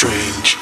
strange.